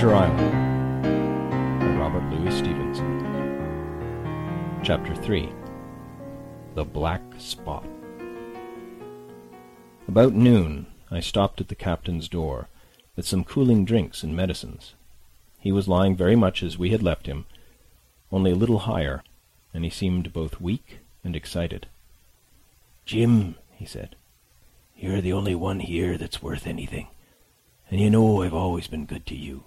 Treasure Island by Robert Louis Stevenson. Chapter 3 The Black Spot. About noon, I stopped at the captain's door with some cooling drinks and medicines. He was lying very much as we had left him, only a little higher, and he seemed both weak and excited. Jim, he said, you're the only one here that's worth anything, and you know I've always been good to you.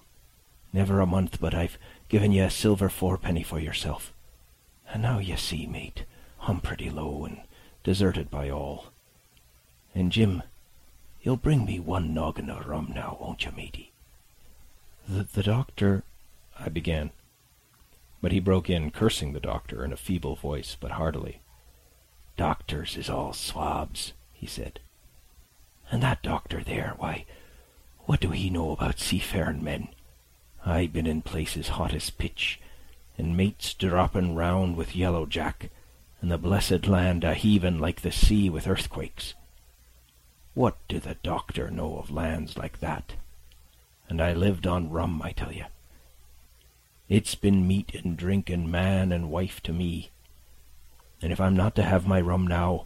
Never a month but I've given you a silver fourpenny for yourself. And now you see, mate, I'm pretty low and deserted by all. And Jim, you'll bring me one noggin of rum now, won't you, matey? The, the doctor... I began. But he broke in, cursing the doctor in a feeble voice, but heartily. Doctors is all swabs, he said. And that doctor there, why, what do he know about seafaring men? I been in places hot as pitch, and mates droppin' round with Yellow Jack, and the blessed land a heavin' like the sea with earthquakes. What do the doctor know of lands like that? And I lived on rum, I tell you. It's been meat and drink and man and wife to me. And if I'm not to have my rum now,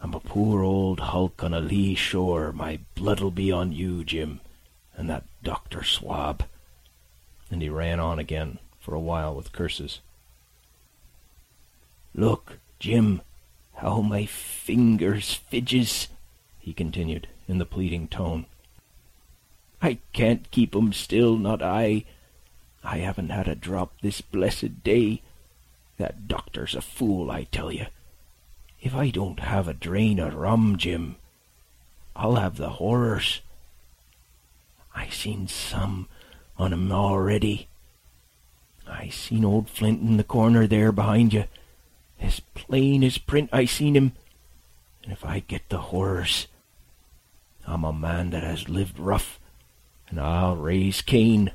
I'm a poor old hulk on a lee shore. My blood'll be on you, Jim, and that Doctor Swab and he ran on again for a while with curses. Look, Jim, how my fingers fidges, he continued in the pleading tone. I can't keep 'em still, not I. I haven't had a drop this blessed day. That doctor's a fool, I tell you. If I don't have a drain o' rum, Jim, I'll have the horrors. I seen some on 'em already. I seen old Flint in the corner there behind you. As plain as print I seen him. And if I get the horrors, I'm a man that has lived rough, and I'll raise Cain.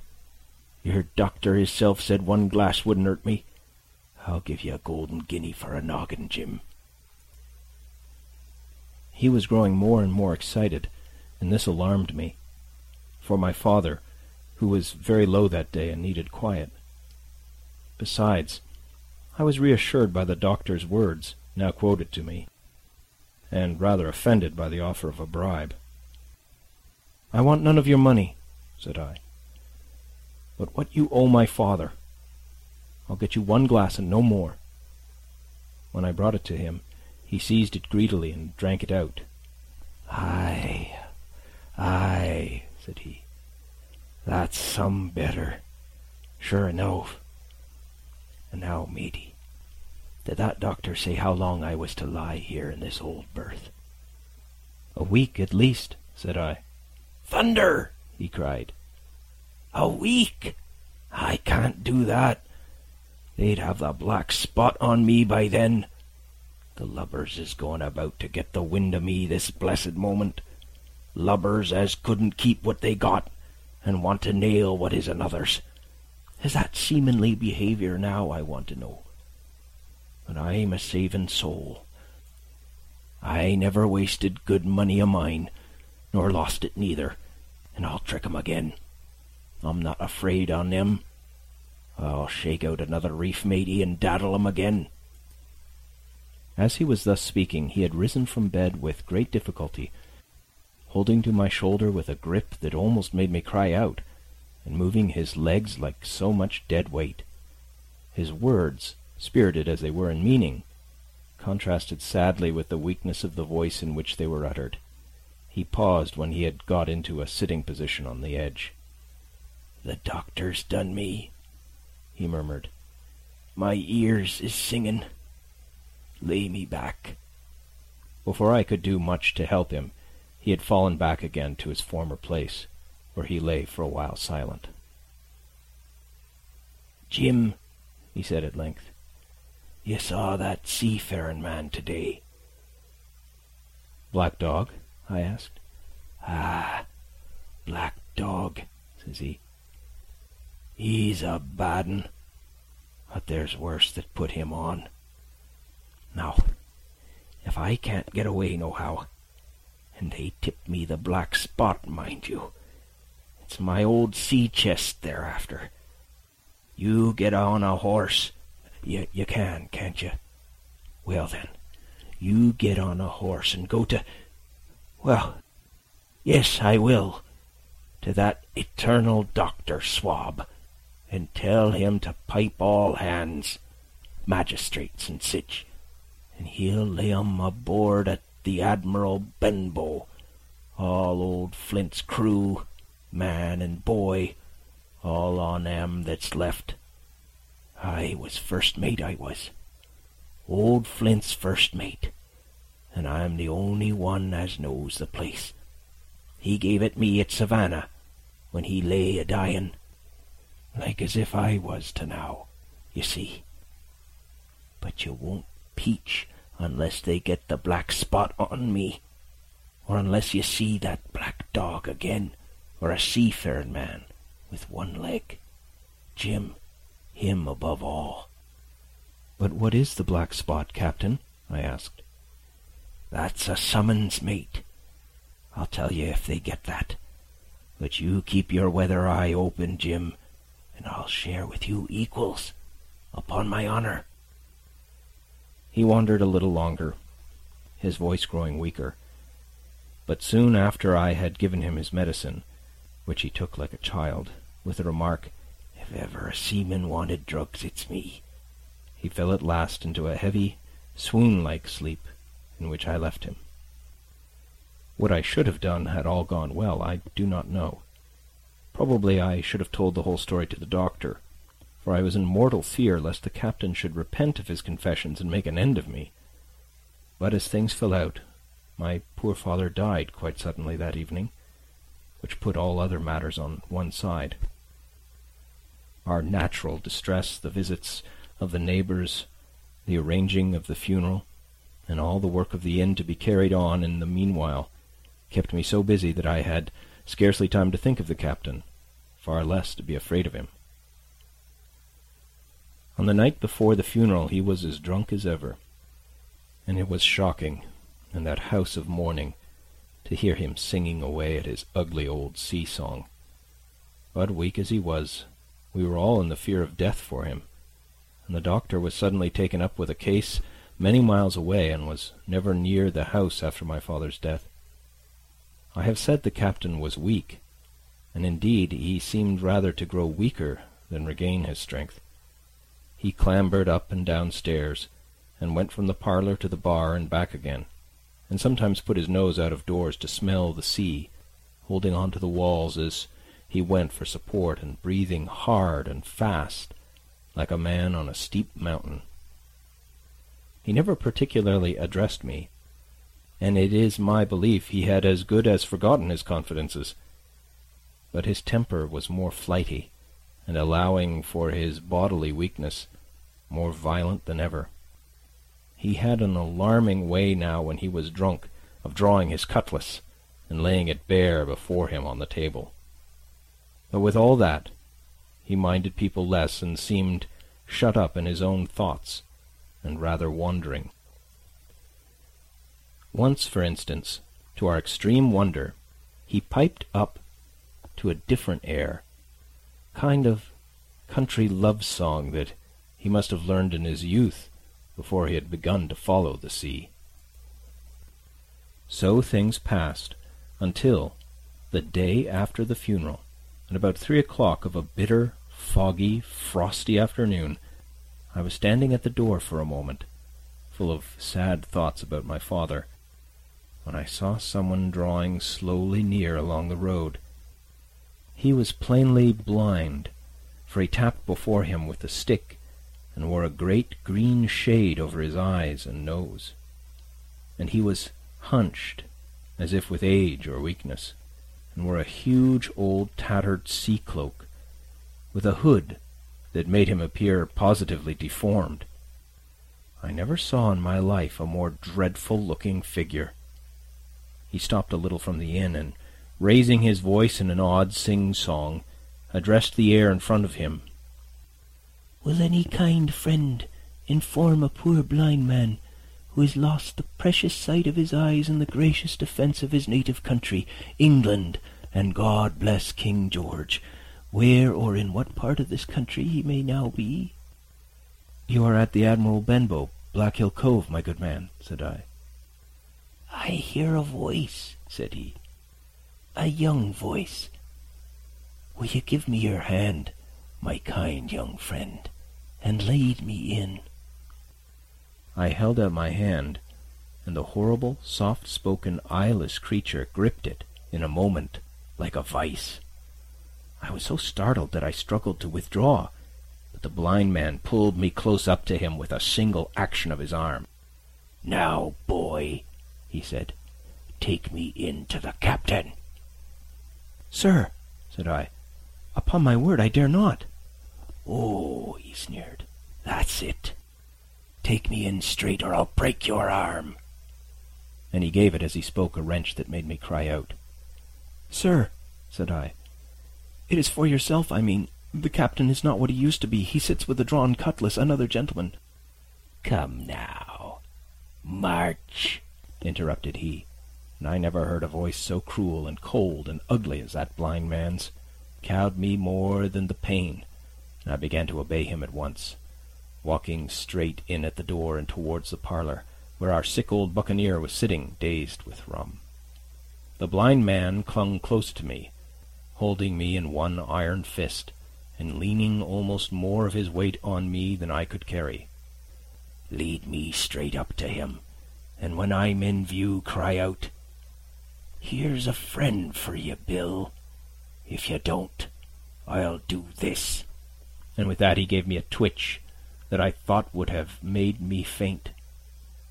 Your doctor hisself said one glass wouldn't hurt me. I'll give you a golden guinea for a noggin, Jim. He was growing more and more excited, and this alarmed me. For my father, who was very low that day and needed quiet. Besides, I was reassured by the doctor's words, now quoted to me, and rather offended by the offer of a bribe. I want none of your money, said I, but what you owe my father. I'll get you one glass and no more. When I brought it to him, he seized it greedily and drank it out. Aye, aye, said he. That's some better. Sure enough. And now, matey, did that doctor say how long I was to lie here in this old berth? A week at least, said I. Thunder! he cried. A week! I can't do that. They'd have the black spot on me by then. The lubbers is going about to get the wind o' me this blessed moment. Lubbers as couldn't keep what they got and want to nail what is another's. Is that seamanly behaviour now, I want to know? But I'm a savin' soul. I never wasted good money o' mine, nor lost it neither, and I'll trick 'em again. I'm not afraid on them. I'll shake out another reef, matey, and daddle 'em again. As he was thus speaking, he had risen from bed with great difficulty, holding to my shoulder with a grip that almost made me cry out, and moving his legs like so much dead weight. His words, spirited as they were in meaning, contrasted sadly with the weakness of the voice in which they were uttered. He paused when he had got into a sitting position on the edge. The doctor's done me, he murmured. My ears is singing. Lay me back. Before I could do much to help him, he had fallen back again to his former place, where he lay for a while silent. Jim, he said at length, you saw that seafaring man today. Black Dog? I asked. Ah, Black Dog, says he. He's a bad un, but there's worse that put him on. Now, if I can't get away nohow, and they tipped me the black spot, mind you. It's my old sea chest they're after. You get on a horse. You, you can, can't you? Well, then, you get on a horse and go to... Well, yes, I will. To that eternal Doctor Swab, and tell him to pipe all hands, magistrates and sich, and he'll lay 'em aboard at the Admiral Benbow, all old Flint's crew, man and boy, all on 'em that's left. I was first mate, I was. Old Flint's first mate, and I'm the only one as knows the place. He gave it me at Savannah, when he lay a dyin', like as if I was to now, you see. But you won't peach unless they get the black spot on me, or unless you see that black dog again, or a seafaring man with one leg. Jim, him above all. But what is the black spot, Captain? I asked. That's a summons, mate. I'll tell you if they get that. But you keep your weather eye open, Jim, and I'll share with you equals, upon my honor. He wandered a little longer, his voice growing weaker. But soon after I had given him his medicine, which he took like a child, with the remark, If ever a seaman wanted drugs, it's me, he fell at last into a heavy, swoon-like sleep, in which I left him. What I should have done had all gone well, I do not know. Probably I should have told the whole story to the doctor, for I was in mortal fear lest the captain should repent of his confessions and make an end of me. But as things fell out, my poor father died quite suddenly that evening, which put all other matters on one side. Our natural distress, the visits of the neighbors, the arranging of the funeral, and all the work of the inn to be carried on in the meanwhile, kept me so busy that I had scarcely time to think of the captain, far less to be afraid of him. On the night before the funeral he was as drunk as ever, and it was shocking, in that house of mourning, to hear him singing away at his ugly old sea song. But weak as he was, we were all in the fear of death for him, and the doctor was suddenly taken up with a case many miles away and was never near the house after my father's death. I have said the captain was weak, and indeed he seemed rather to grow weaker than regain his strength. He clambered up and down stairs, and went from the parlour to the bar and back again, and sometimes put his nose out of doors to smell the sea, holding on to the walls as he went for support, and breathing hard and fast, like a man on a steep mountain. He never particularly addressed me, and it is my belief he had as good as forgotten his confidences. But his temper was more flighty, and allowing for his bodily weakness, more violent than ever. He had an alarming way now when he was drunk of drawing his cutlass and laying it bare before him on the table. But with all that, he minded people less and seemed shut up in his own thoughts and rather wandering. Once, for instance, to our extreme wonder, he piped up to a different air, kind of country love song that he must have learned in his youth before he had begun to follow the sea. So things passed until the day after the funeral, at about three o'clock of a bitter, foggy, frosty afternoon, I was standing at the door for a moment, full of sad thoughts about my father, when I saw someone drawing slowly near along the road. He was plainly blind, for he tapped before him with a stick and wore a great green shade over his eyes and nose. And he was hunched, as if with age or weakness, and wore a huge old tattered sea cloak, with a hood that made him appear positively deformed. I never saw in my life a more dreadful looking figure. He stopped a little from the inn, and, raising his voice in an odd sing-song, addressed the air in front of him. Will any kind friend inform a poor blind man who has lost the precious sight of his eyes in the gracious defence of his native country, England, and God bless King George, where or in what part of this country he may now be. You are at the Admiral Benbow, Black Hill Cove, my good man, said I. I hear a voice, said he, a young voice. Will you give me your hand, my kind young friend, and lead me in? I held out my hand, and the horrible, soft-spoken, eyeless creature gripped it in a moment like a vice. I was so startled that I struggled to withdraw, but the blind man pulled me close up to him with a single action of his arm. Now, boy, he said, take me in to the captain. Sir, said I, upon my word I dare not. Oh, he sneered, that's it. Take me in straight, or I'll break your arm. And he gave it as he spoke a wrench that made me cry out. Sir, said I, it is for yourself I mean. The captain is not what he used to be. He sits with a drawn cutlass, another gentleman. Come now, march, interrupted he, and I never heard a voice so cruel and cold and ugly as that blind man's. Cowed me more than the pain, and I began to obey him at once walking straight in at the door and towards the parlour, where our sick old buccaneer was sitting, dazed with rum. The blind man clung close to me, holding me in one iron fist, and leaning almost more of his weight on me than I could carry. Lead me straight up to him, and when I'm in view, cry out, Here's a friend for you, Bill. If you don't, I'll do this. And with that he gave me a twitch that I thought would have made me faint.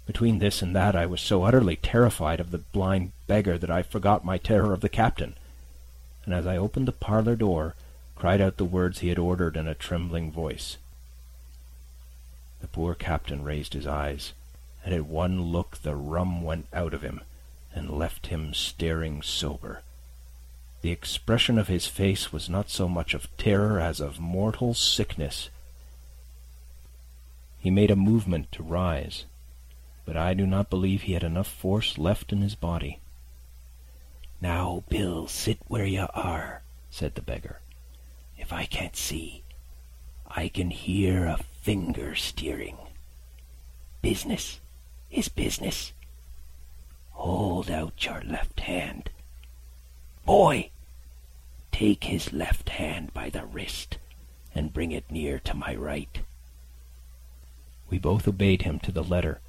Between this and that I was so utterly terrified of the blind beggar that I forgot my terror of the captain, and as I opened the parlour door, cried out the words he had ordered in a trembling voice. The poor captain raised his eyes, and at one look the rum went out of him, and left him staring sober. The expression of his face was not so much of terror as of mortal sickness. He made a movement to rise, but I do not believe he had enough force left in his body. Now, Bill, sit where you are, said the beggar. If I can't see, I can hear a finger steering. Business is business. Hold out your left hand. Boy, take his left hand by the wrist and bring it near to my right. We both obeyed him to the letter,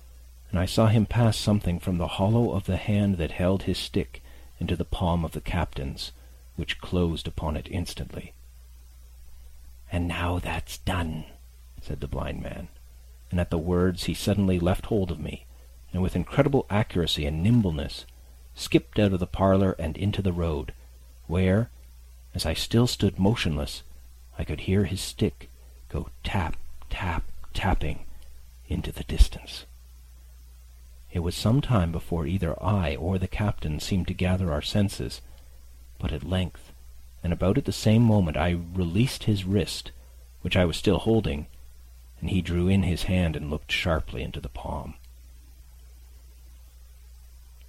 and I saw him pass something from the hollow of the hand that held his stick into the palm of the captain's, which closed upon it instantly. And now that's done, said the blind man, and at the words he suddenly left hold of me, and with incredible accuracy and nimbleness skipped out of the parlour and into the road, where, as I still stood motionless, I could hear his stick go tap, tap, tapping into the distance. It was some time before either I or the captain seemed to gather our senses, but at length, and about at the same moment, I released his wrist, which I was still holding, and he drew in his hand and looked sharply into the palm.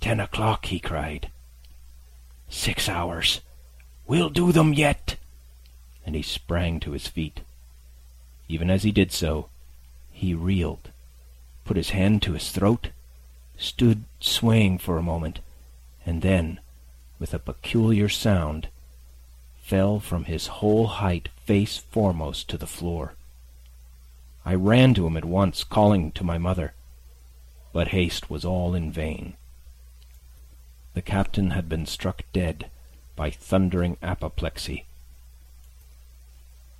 Ten o'clock, he cried. Six hours. We'll do them yet. And he sprang to his feet. Even as he did so, he reeled, put his hand to his throat, stood swaying for a moment, and then, with a peculiar sound, fell from his whole height face foremost to the floor. I ran to him at once, calling to my mother, but haste was all in vain. The captain had been struck dead by thundering apoplexy.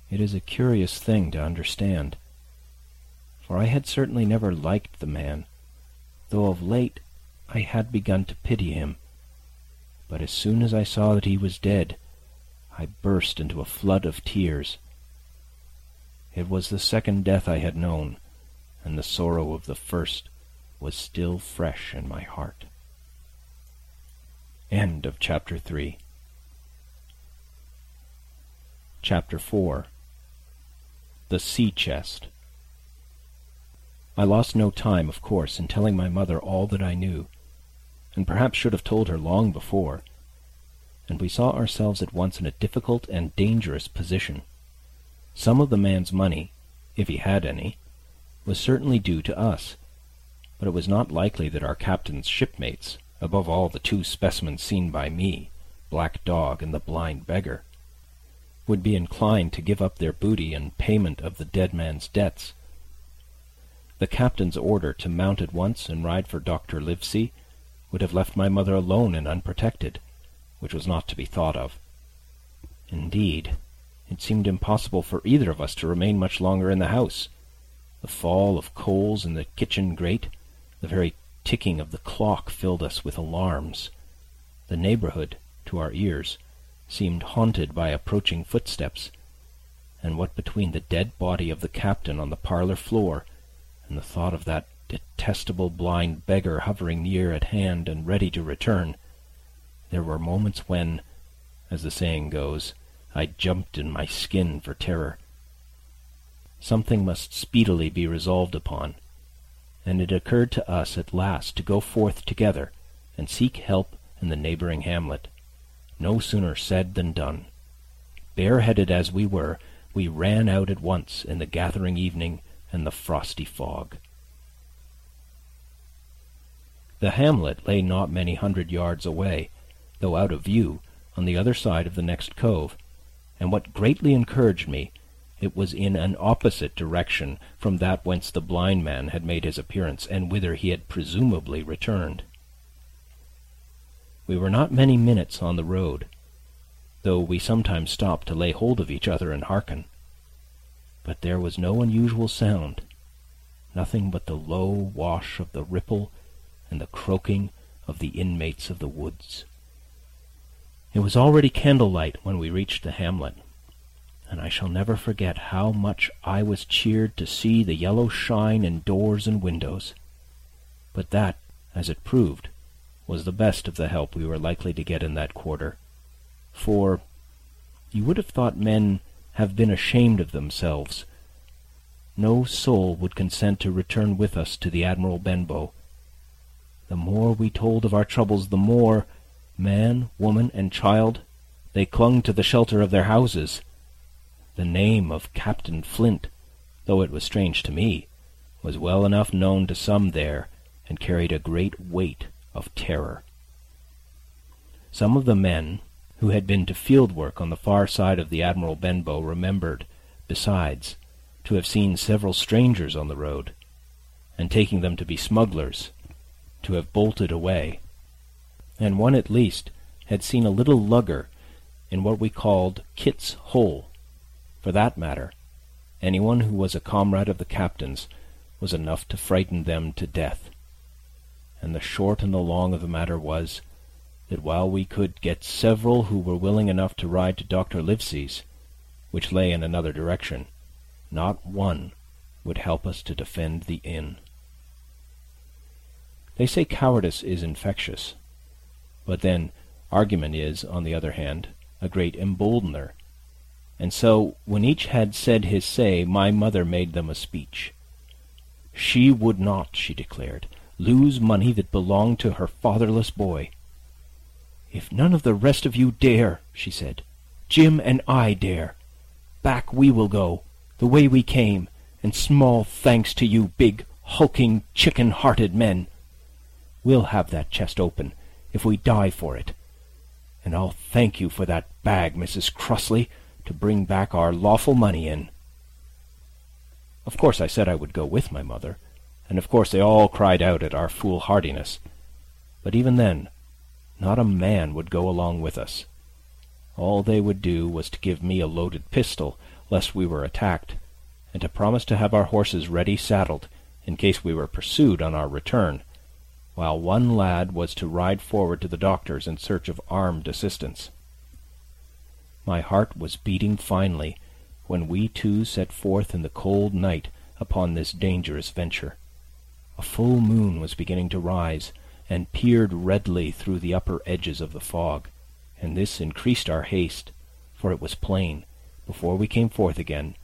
It is a curious thing to understand for I had certainly never liked the man, though of late I had begun to pity him. But as soon as I saw that he was dead, I burst into a flood of tears. It was the second death I had known, and the sorrow of the first was still fresh in my heart. End of chapter 3 Chapter 4 The Sea Chest I lost no time, of course, in telling my mother all that I knew, and perhaps should have told her long before. and we saw ourselves at once in a difficult and dangerous position. Some of the man's money, if he had any, was certainly due to us, but it was not likely that our captain's shipmates, above all the two specimens seen by me, Black Dog and the blind beggar, would be inclined to give up their booty in payment of the dead man's debts. The captain's order to mount at once and ride for Dr. Livesey would have left my mother alone and unprotected, which was not to be thought of. Indeed, it seemed impossible for either of us to remain much longer in the house. The fall of coals in the kitchen grate, the very ticking of the clock filled us with alarms. The neighborhood, to our ears, seemed haunted by approaching footsteps, and what between the dead body of the captain on the parlour floor and the thought of that detestable blind beggar hovering near at hand and ready to return, there were moments when, as the saying goes, I jumped in my skin for terror. Something must speedily be resolved upon, and it occurred to us at last to go forth together and seek help in the neighbouring hamlet. No sooner said than done. Bareheaded as we were, we ran out at once in the gathering evening and the frosty fog. The hamlet lay not many hundred yards away, though out of view, on the other side of the next cove, and what greatly encouraged me, it was in an opposite direction from that whence the blind man had made his appearance, and whither he had presumably returned. We were not many minutes on the road, though we sometimes stopped to lay hold of each other and hearken. But there was no unusual sound, nothing but the low wash of the Ripple and the croaking of the inmates of the woods. It was already candlelight when we reached the hamlet, and I shall never forget how much I was cheered to see the yellow shine in doors and windows. But that, as it proved, was the best of the help we were likely to get in that quarter, for you would have thought men have been ashamed of themselves. No soul would consent to return with us to the Admiral Benbow. The more we told of our troubles, the more man, woman, and child, they clung to the shelter of their houses. The name of Captain Flint, though it was strange to me, was well enough known to some there, and carried a great weight of terror. Some of the men who had been to field work on the far side of the Admiral Benbow remembered, besides, to have seen several strangers on the road, and taking them to be smugglers, to have bolted away and one at least had seen a little lugger in what we called Kit's Hole. For that matter, anyone who was a comrade of the captain's was enough to frighten them to death. And the short and the long of the matter was, that while we could get several who were willing enough to ride to Dr. Livesey's, which lay in another direction, not one would help us to defend the inn. They say cowardice is infectious. But then argument is, on the other hand, a great emboldener. And so, when each had said his say, my mother made them a speech. She would not, she declared, lose money that belonged to her fatherless boy. If none of the rest of you dare, she said, Jim and I dare. Back we will go, the way we came, and small thanks to you big, hulking, chicken-hearted men. We'll have that chest open, if we die for it. And I'll thank you for that bag, Mrs. Crossley, to bring back our lawful money in. Of course I said I would go with my mother, and of course they all cried out at our foolhardiness. But even then, not a man would go along with us. All they would do was to give me a loaded pistol, lest we were attacked, and to promise to have our horses ready saddled, in case we were pursued on our return, while one lad was to ride forward to the doctor's in search of armed assistance. My heart was beating finely when we two set forth in the cold night upon this dangerous venture. A full moon was beginning to rise, and peered redly through the upper edges of the fog, and this increased our haste, for it was plain, before we came forth again,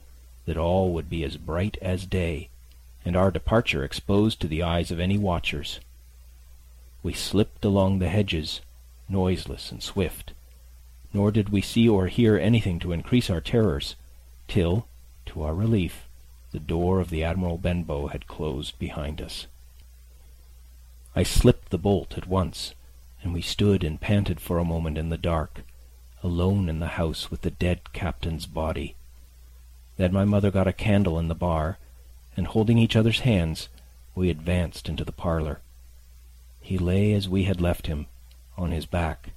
that all would be as bright as day, and our departure exposed to the eyes of any watchers. We slipped along the hedges, noiseless and swift, nor did we see or hear anything to increase our terrors, till, to our relief, the door of the Admiral Benbow had closed behind us. I slipped the bolt at once, and we stood and panted for a moment in the dark, alone in the house with the dead captain's body. Then my mother got a candle in the bar, and holding each other's hands, we advanced into the parlour. He lay as we had left him, on his back,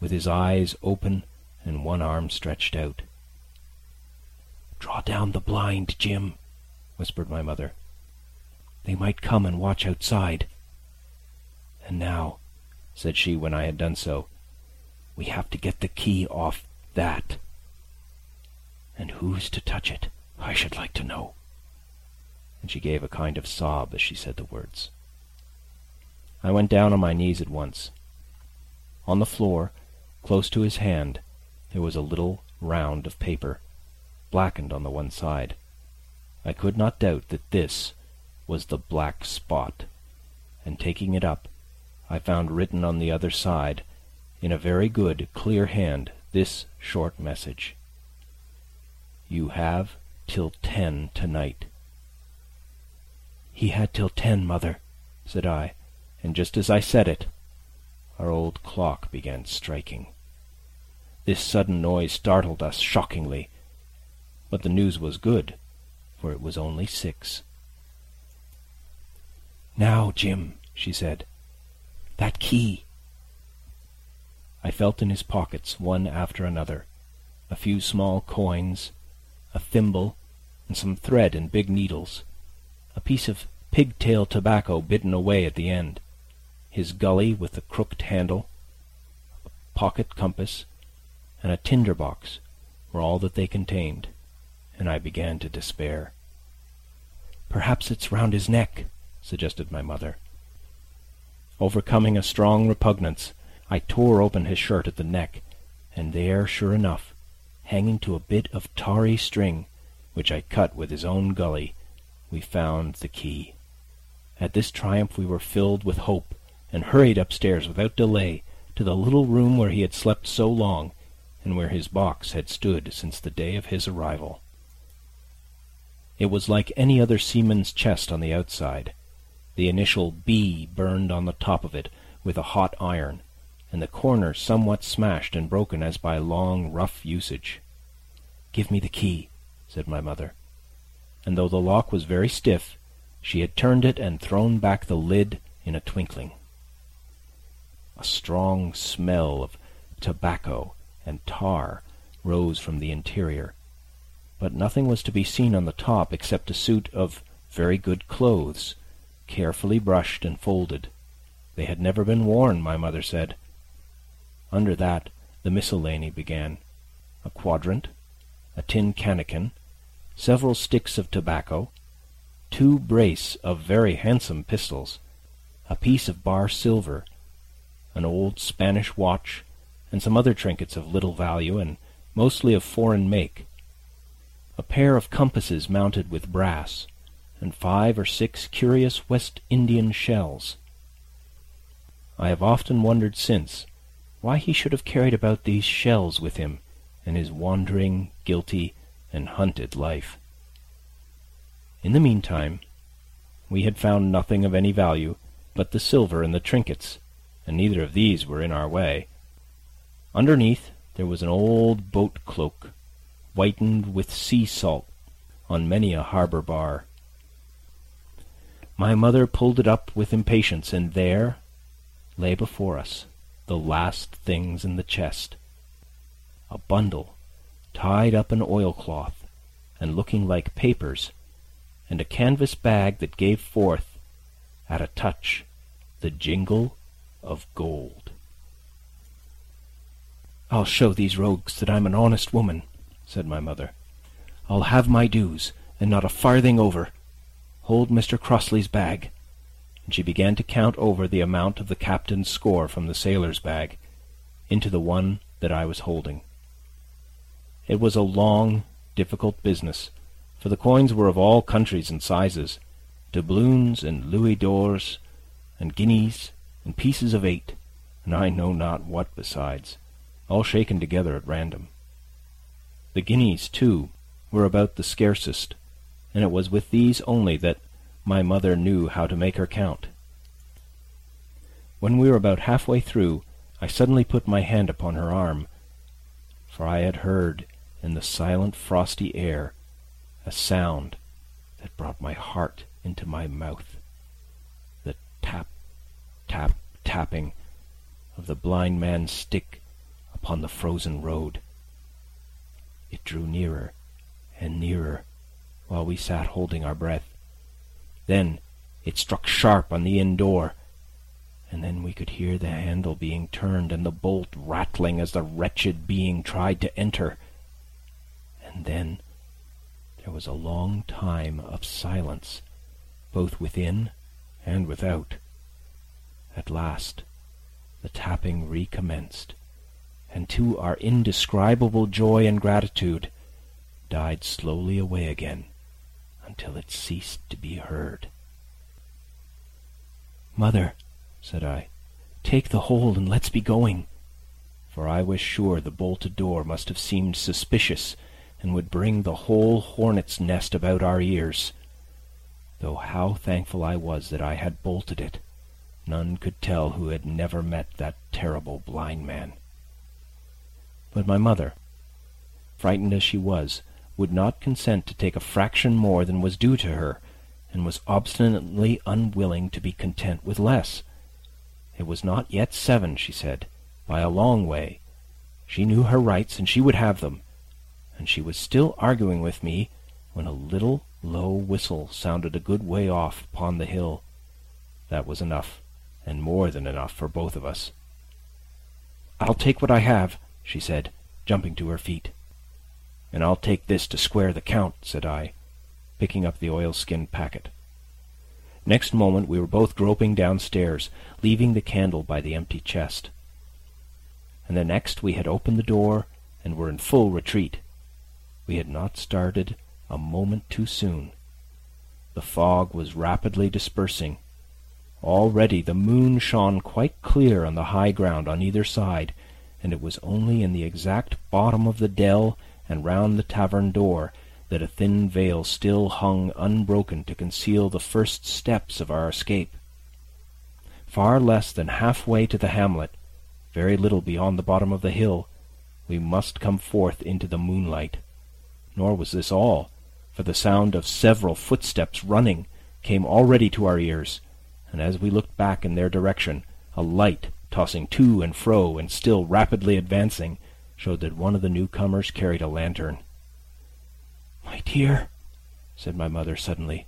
with his eyes open and one arm stretched out. "Draw down the blind, Jim," whispered my mother. "They might come and watch outside." "And now," said she when I had done so, "we have to get the key off that. And who's to touch it, I should like to know?" And she gave a kind of sob as she said the words. I went down on my knees at once. On the floor, close to his hand, there was a little round of paper, blackened on the one side. I could not doubt that this was the black spot, and taking it up, I found written on the other side, in a very good, clear hand, this short message: "You have till ten to-night." "He had till ten, mother," said I, and just as I said it, our old clock began striking. This sudden noise startled us shockingly, but the news was good, for it was only six. "Now, Jim," she said, "that key." I felt in his pockets, one after another, a few small coins, a thimble, and some thread and big needles, a piece of pigtail tobacco bitten away at the end, his gully with the crooked handle, a pocket compass, and a tinder box were all that they contained, and I began to despair. "Perhaps it's round his neck," suggested my mother. Overcoming a strong repugnance, I tore open his shirt at the neck, and there, sure enough, hanging to a bit of tarry string, which I cut with his own gully, we found the key. At this triumph we were filled with hope, and hurried upstairs without delay to the little room where he had slept so long and where his box had stood since the day of his arrival. It was like any other seaman's chest on the outside, the initial B burned on the top of it with a hot iron, and the corner somewhat smashed and broken as by long, rough usage. "Give me the key," said my mother; and though the lock was very stiff, she had turned it and thrown back the lid in a twinkling. A strong smell of tobacco and tar rose from the interior, but nothing was to be seen on the top except a suit of very good clothes, carefully brushed and folded. They had never been worn, my mother said. Under that the miscellany began: a quadrant, a tin cannikin, several sticks of tobacco, two brace of very handsome pistols, a piece of bar silver, an old Spanish watch and some other trinkets of little value and mostly of foreign make, a pair of compasses mounted with brass, and five or six curious West Indian shells. I have often wondered since why he should have carried about these shells with him in his wandering, guilty, and hunted life. In the meantime, we had found nothing of any value but the silver and the trinkets, and neither of these were in our way. Underneath there was an old boat cloak, whitened with sea salt on many a harbour bar. My mother pulled it up with impatience, and there lay before us the last things in the chest a bundle tied up in oilcloth and looking like papers, and a canvas bag that gave forth, at a touch, the jingle of gold. "I'll show these rogues that I'm an honest woman," said my mother. "I'll have my dues, and not a farthing over. Hold Mr. Crossley's bag." And she began to count over the amount of the captain's score from the sailor's bag into the one that I was holding. It was a long, difficult business, for the coins were of all countries and sizes, doubloons and louis d'ors, and guineas, and pieces of eight, and I know not what besides all shaken together at random. The guineas, too, were about the scarcest, and it was with these only that my mother knew how to make her count. When we were about halfway through, I suddenly put my hand upon her arm, for I had heard in the silent frosty air a sound that brought my heart into my mouth, tap, tapping of the blind man's stick upon the frozen road. It drew nearer and nearer while we sat holding our breath. Then it struck sharp on the inn door, and then we could hear the handle being turned and the bolt rattling as the wretched being tried to enter. And then there was a long time of silence, both within and without. At last the tapping recommenced, and to our indescribable joy and gratitude died slowly away again until it ceased to be heard. Mother, said I, take the hold and let's be going. For I was sure the bolted door must have seemed suspicious and would bring the whole hornet's nest about our ears. Though how thankful I was that I had bolted it, none could tell who had never met that terrible blind man. But my mother, frightened as she was, would not consent to take a fraction more than was due to her, and was obstinately unwilling to be content with less. It was not yet seven, she said, by a long way. She knew her rights, and she would have them. And she was still arguing with me when a little low whistle sounded a good way off upon the hill. That was enough, and more than enough for both of us. I'll take what I have, she said, jumping to her feet. And I'll take this to square the count, said I, picking up the oilskin packet. Next moment we were both groping downstairs, leaving the candle by the empty chest. And the next we had opened the door and were in full retreat. We had not started a moment too soon. The fog was rapidly dispersing. Already the moon shone quite clear on the high ground on either side, and it was only in the exact bottom of the dell and round the tavern door that a thin veil still hung unbroken to conceal the first steps of our escape. Far less than half-way to the hamlet, very little beyond the bottom of the hill, we must come forth into the moonlight. Nor was this all, for the sound of several footsteps running came already to our ears, and as we looked back in their direction, a light tossing to and fro and still rapidly advancing showed that one of the newcomers carried a lantern. My dear, said my mother suddenly,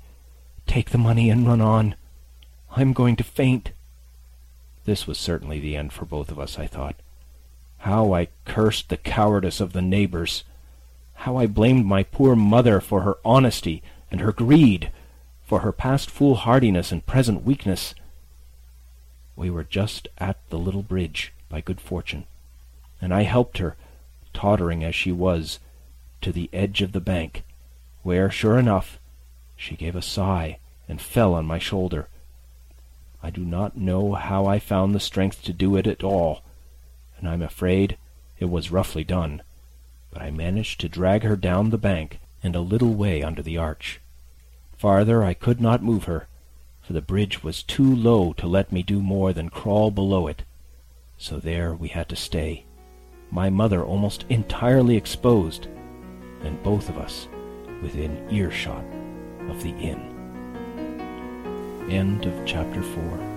take the money and run on. I'm going to faint. This was certainly the end for both of us, I thought. How I cursed the cowardice of the neighbors! How I blamed my poor mother for her honesty and her greed, for her past foolhardiness and present weakness! We were just at the little bridge, by good fortune, and I helped her, tottering as she was, to the edge of the bank, where, sure enough, she gave a sigh and fell on my shoulder. I do not know how I found the strength to do it at all, and I'm afraid it was roughly done, but I managed to drag her down the bank and a little way under the arch. Farther I could not move her, for the bridge was too low to let me do more than crawl below it, so there we had to stay, my mother almost entirely exposed, and both of us within earshot of the inn. End of chapter 4.